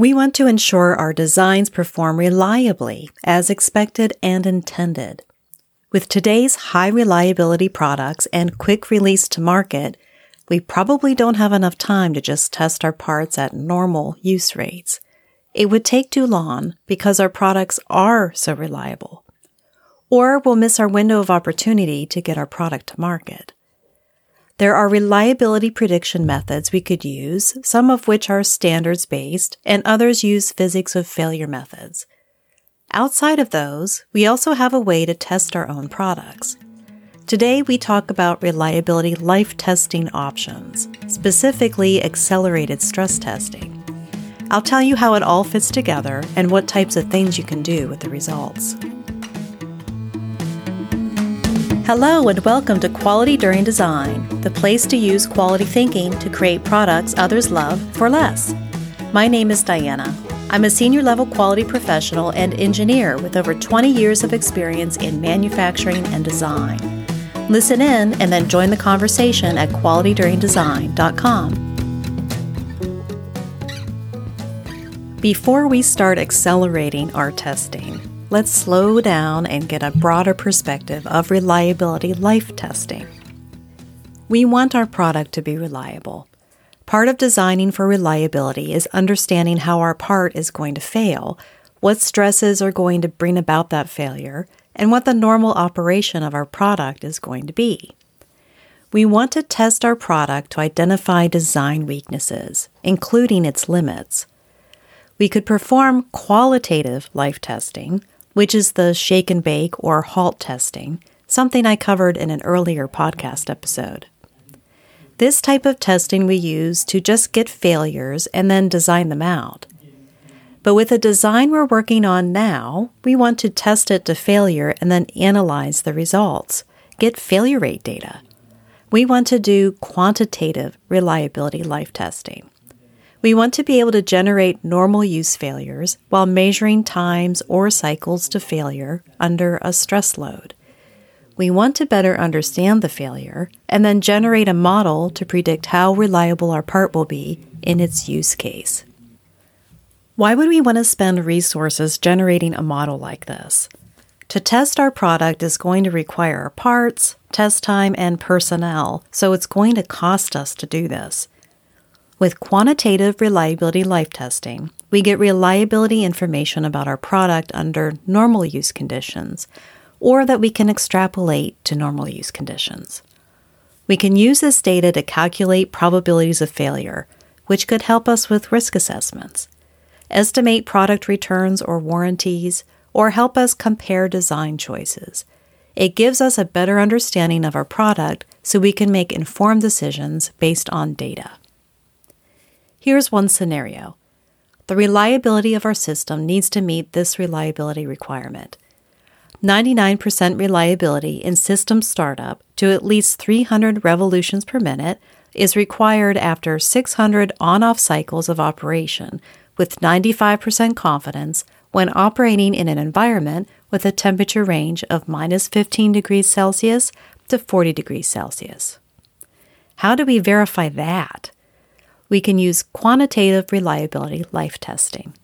We want to ensure our designs perform reliably as expected and intended. With today's high reliability products and quick release to market, we probably don't have enough time to just test our parts at normal use rates. It would take too long because our products are so reliable. Or we'll miss our window of opportunity to get our product to market. There are reliability prediction methods we could use, some of which are standards based, and others use physics of failure methods. Outside of those, we also have a way to test our own products. Today, we talk about reliability life testing options, specifically accelerated stress testing. I'll tell you how it all fits together and what types of things you can do with the results. Hello, and welcome to Quality During Design, the place to use quality thinking to create products others love for less. My name is Diana. I'm a senior level quality professional and engineer with over 20 years of experience in manufacturing and design. Listen in and then join the conversation at qualityduringdesign.com. Before we start accelerating our testing, let's slow down and get a broader perspective of reliability life testing. We want our product to be reliable. Part of designing for reliability is understanding how our part is going to fail, what stresses are going to bring about that failure, and what the normal operation of our product is going to be. We want to test our product to identify design weaknesses, including its limits. We could perform qualitative life testing, which is the shake and bake or halt testing, something I covered in an earlier podcast episode. This type of testing we use to just get failures and then design them out. But with the design we're working on now, we want to test it to failure and then analyze the results, get failure rate data. We want to do quantitative reliability life testing. We want to be able to generate normal use failures while measuring times or cycles to failure under a stress load. We want to better understand the failure and then generate a model to predict how reliable our part will be in its use case. Why would we want to spend resources generating a model like this? To test our product is going to require parts, test time, and personnel, so it's going to cost us to do this. With quantitative reliability life testing, we get reliability information about our product under normal use conditions, or that we can extrapolate to normal use conditions. We can use this data to calculate probabilities of failure, which could help us with risk assessments, estimate product returns or warranties, or help us compare design choices. It gives us a better understanding of our product so we can make informed decisions based on data. Here's one scenario the reliability of our system needs to meet this reliability requirement 99% reliability in system startup to at least 300 revolutions per minute is required after 600 on off cycles of operation with 95% confidence when operating in an environment with a temperature range of minus 15 degrees Celsius to 40 degrees Celsius. How do we verify that? We can use quantitative reliability life testing.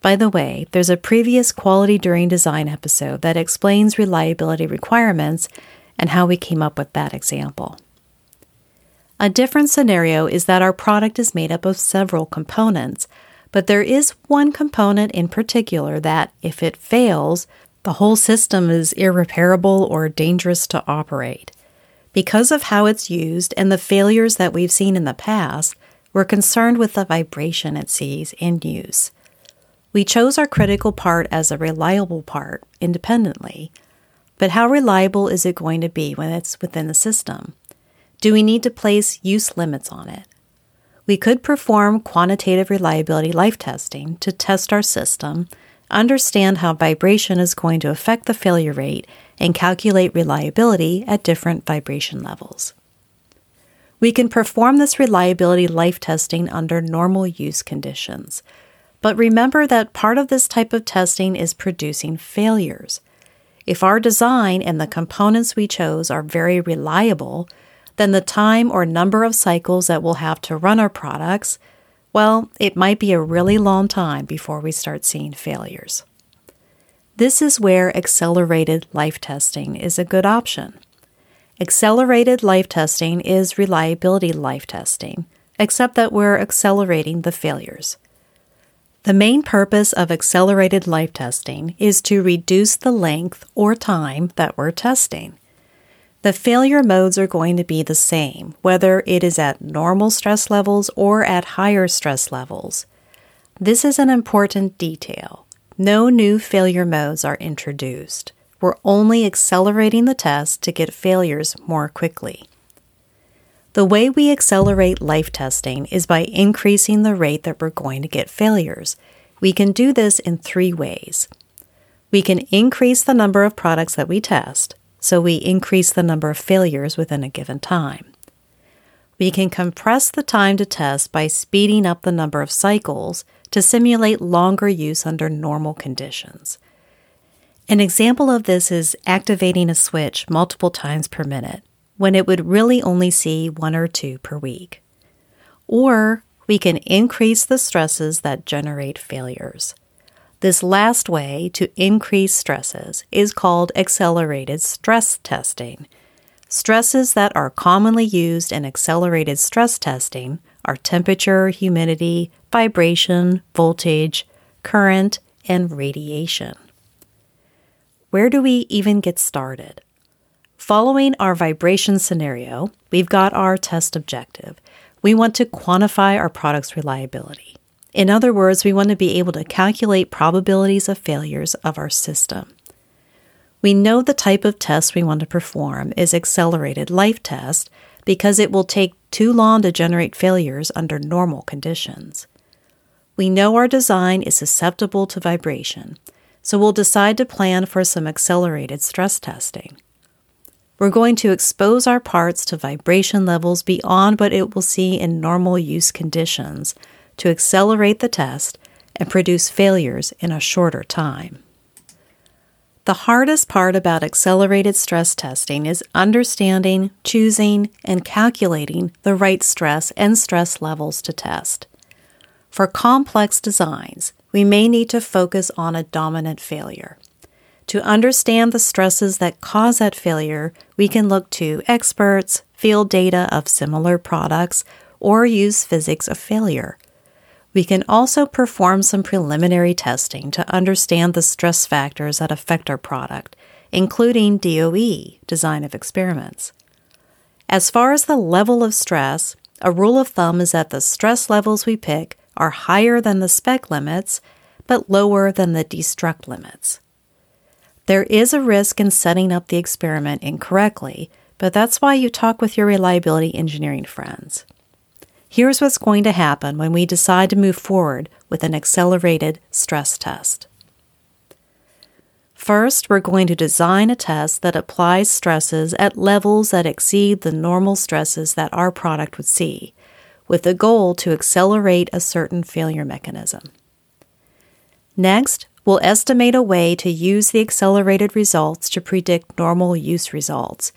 By the way, there's a previous Quality During Design episode that explains reliability requirements and how we came up with that example. A different scenario is that our product is made up of several components, but there is one component in particular that, if it fails, the whole system is irreparable or dangerous to operate. Because of how it's used and the failures that we've seen in the past, we're concerned with the vibration it sees in use. We chose our critical part as a reliable part independently, but how reliable is it going to be when it's within the system? Do we need to place use limits on it? We could perform quantitative reliability life testing to test our system, understand how vibration is going to affect the failure rate, and calculate reliability at different vibration levels. We can perform this reliability life testing under normal use conditions. But remember that part of this type of testing is producing failures. If our design and the components we chose are very reliable, then the time or number of cycles that we'll have to run our products well, it might be a really long time before we start seeing failures. This is where accelerated life testing is a good option. Accelerated life testing is reliability life testing, except that we're accelerating the failures. The main purpose of accelerated life testing is to reduce the length or time that we're testing. The failure modes are going to be the same, whether it is at normal stress levels or at higher stress levels. This is an important detail. No new failure modes are introduced. We're only accelerating the test to get failures more quickly. The way we accelerate life testing is by increasing the rate that we're going to get failures. We can do this in three ways. We can increase the number of products that we test, so we increase the number of failures within a given time. We can compress the time to test by speeding up the number of cycles to simulate longer use under normal conditions. An example of this is activating a switch multiple times per minute when it would really only see one or two per week. Or we can increase the stresses that generate failures. This last way to increase stresses is called accelerated stress testing. Stresses that are commonly used in accelerated stress testing are temperature, humidity, vibration, voltage, current, and radiation. Where do we even get started? Following our vibration scenario, we've got our test objective. We want to quantify our product's reliability. In other words, we want to be able to calculate probabilities of failures of our system. We know the type of test we want to perform is accelerated life test because it will take too long to generate failures under normal conditions. We know our design is susceptible to vibration, so we'll decide to plan for some accelerated stress testing. We're going to expose our parts to vibration levels beyond what it will see in normal use conditions to accelerate the test and produce failures in a shorter time. The hardest part about accelerated stress testing is understanding, choosing, and calculating the right stress and stress levels to test. For complex designs, we may need to focus on a dominant failure. To understand the stresses that cause that failure, we can look to experts, field data of similar products, or use physics of failure. We can also perform some preliminary testing to understand the stress factors that affect our product, including DOE, design of experiments. As far as the level of stress, a rule of thumb is that the stress levels we pick are higher than the spec limits, but lower than the destruct limits. There is a risk in setting up the experiment incorrectly, but that's why you talk with your reliability engineering friends. Here's what's going to happen when we decide to move forward with an accelerated stress test. First, we're going to design a test that applies stresses at levels that exceed the normal stresses that our product would see, with the goal to accelerate a certain failure mechanism. Next, we'll estimate a way to use the accelerated results to predict normal use results.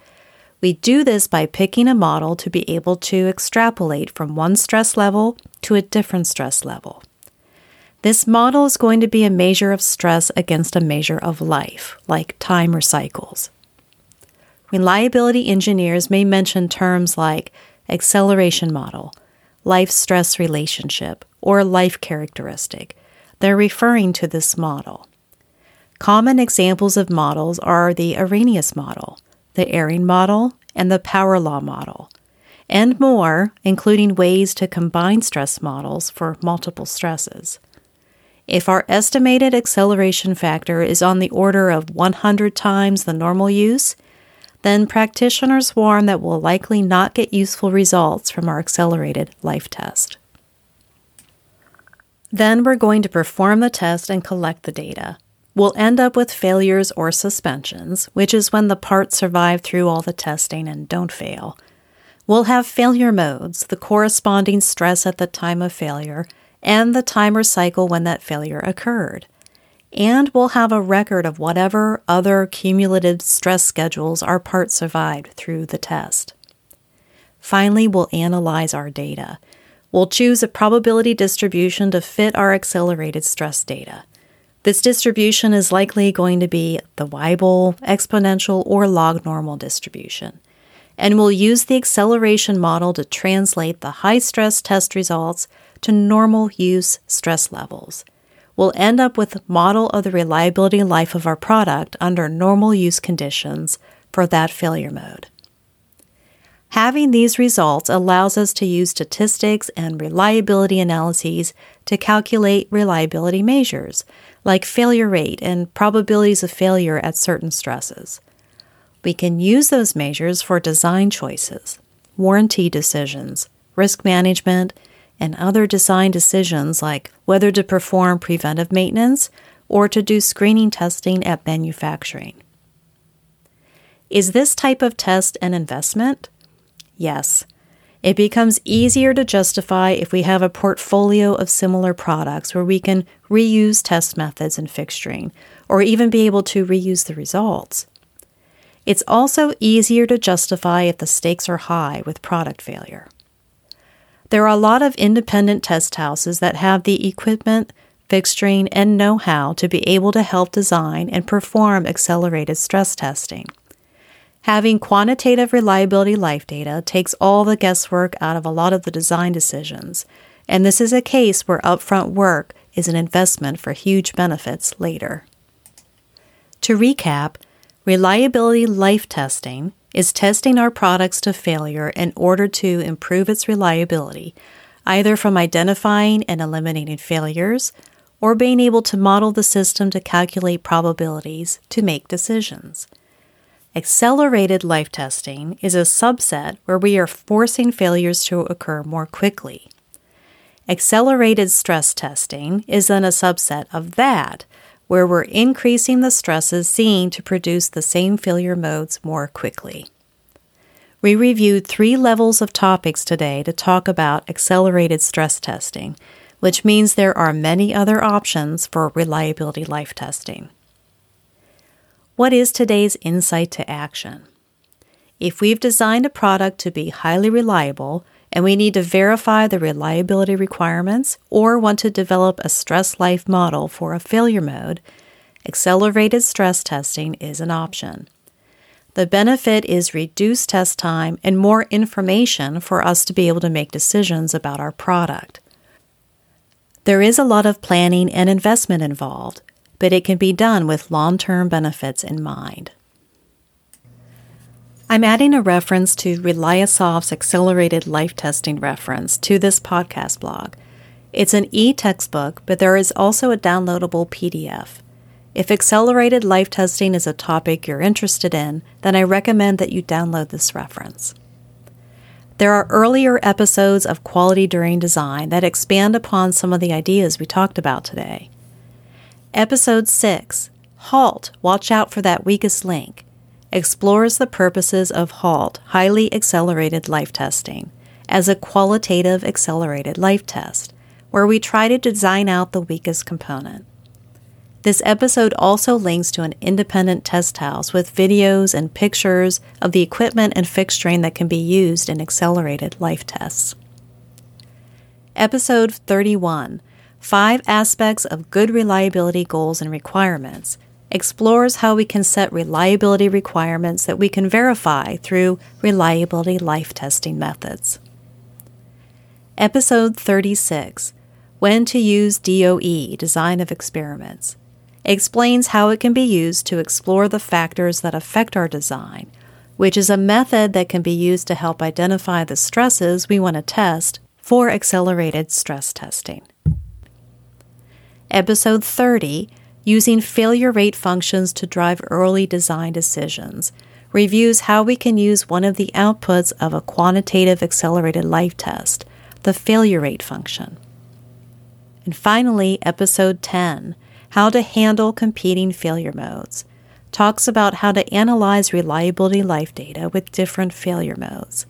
We do this by picking a model to be able to extrapolate from one stress level to a different stress level. This model is going to be a measure of stress against a measure of life, like time or cycles. Reliability engineers may mention terms like acceleration model, life stress relationship, or life characteristic they're referring to this model. Common examples of models are the Arrhenius model, the Eyring model, and the power law model, and more, including ways to combine stress models for multiple stresses. If our estimated acceleration factor is on the order of 100 times the normal use, then practitioners warn that we'll likely not get useful results from our accelerated life test. Then we're going to perform the test and collect the data. We'll end up with failures or suspensions, which is when the parts survive through all the testing and don't fail. We'll have failure modes, the corresponding stress at the time of failure, and the timer cycle when that failure occurred. And we'll have a record of whatever other cumulative stress schedules our part survived through the test. Finally, we'll analyze our data We'll choose a probability distribution to fit our accelerated stress data. This distribution is likely going to be the Weibull, exponential, or log normal distribution. And we'll use the acceleration model to translate the high stress test results to normal use stress levels. We'll end up with a model of the reliability life of our product under normal use conditions for that failure mode. Having these results allows us to use statistics and reliability analyses to calculate reliability measures, like failure rate and probabilities of failure at certain stresses. We can use those measures for design choices, warranty decisions, risk management, and other design decisions like whether to perform preventive maintenance or to do screening testing at manufacturing. Is this type of test an investment? Yes. It becomes easier to justify if we have a portfolio of similar products where we can reuse test methods and fixturing, or even be able to reuse the results. It's also easier to justify if the stakes are high with product failure. There are a lot of independent test houses that have the equipment, fixturing, and know how to be able to help design and perform accelerated stress testing. Having quantitative reliability life data takes all the guesswork out of a lot of the design decisions, and this is a case where upfront work is an investment for huge benefits later. To recap, reliability life testing is testing our products to failure in order to improve its reliability, either from identifying and eliminating failures or being able to model the system to calculate probabilities to make decisions. Accelerated life testing is a subset where we are forcing failures to occur more quickly. Accelerated stress testing is then a subset of that, where we're increasing the stresses seen to produce the same failure modes more quickly. We reviewed three levels of topics today to talk about accelerated stress testing, which means there are many other options for reliability life testing. What is today's insight to action? If we've designed a product to be highly reliable and we need to verify the reliability requirements or want to develop a stress life model for a failure mode, accelerated stress testing is an option. The benefit is reduced test time and more information for us to be able to make decisions about our product. There is a lot of planning and investment involved, but it can be done with long term benefits in mind. I'm adding a reference to Reliasoft's accelerated life testing reference to this podcast blog. It's an e textbook, but there is also a downloadable PDF. If accelerated life testing is a topic you're interested in, then I recommend that you download this reference. There are earlier episodes of Quality During Design that expand upon some of the ideas we talked about today. Episode 6 HALT, Watch Out for That Weakest Link, explores the purposes of HALT, Highly Accelerated Life Testing, as a qualitative accelerated life test, where we try to design out the weakest component. This episode also links to an independent test house with videos and pictures of the equipment and fixturing that can be used in accelerated life tests. Episode 31 Five Aspects of Good Reliability Goals and Requirements explores how we can set reliability requirements that we can verify through reliability life testing methods. Episode 36 When to Use DOE Design of Experiments explains how it can be used to explore the factors that affect our design, which is a method that can be used to help identify the stresses we want to test for accelerated stress testing. Episode 30 Using Failure Rate Functions to Drive Early Design Decisions reviews how we can use one of the outputs of a quantitative accelerated life test, the failure rate function. And finally, Episode 10 How to Handle Competing Failure Modes talks about how to analyze reliability life data with different failure modes.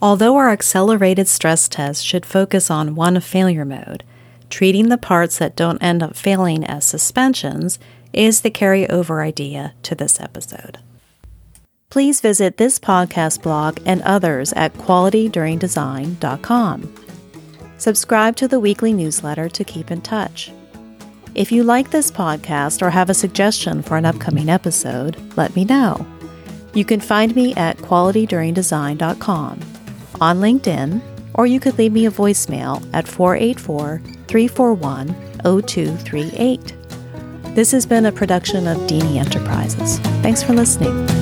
Although our accelerated stress test should focus on one failure mode, treating the parts that don't end up failing as suspensions is the carryover idea to this episode. Please visit this podcast blog and others at qualityduringdesign.com. Subscribe to the weekly newsletter to keep in touch. If you like this podcast or have a suggestion for an upcoming episode, let me know. You can find me at qualityduringdesign.com, on LinkedIn, or you could leave me a voicemail at 484 341 0238. This has been a production of Deeney Enterprises. Thanks for listening.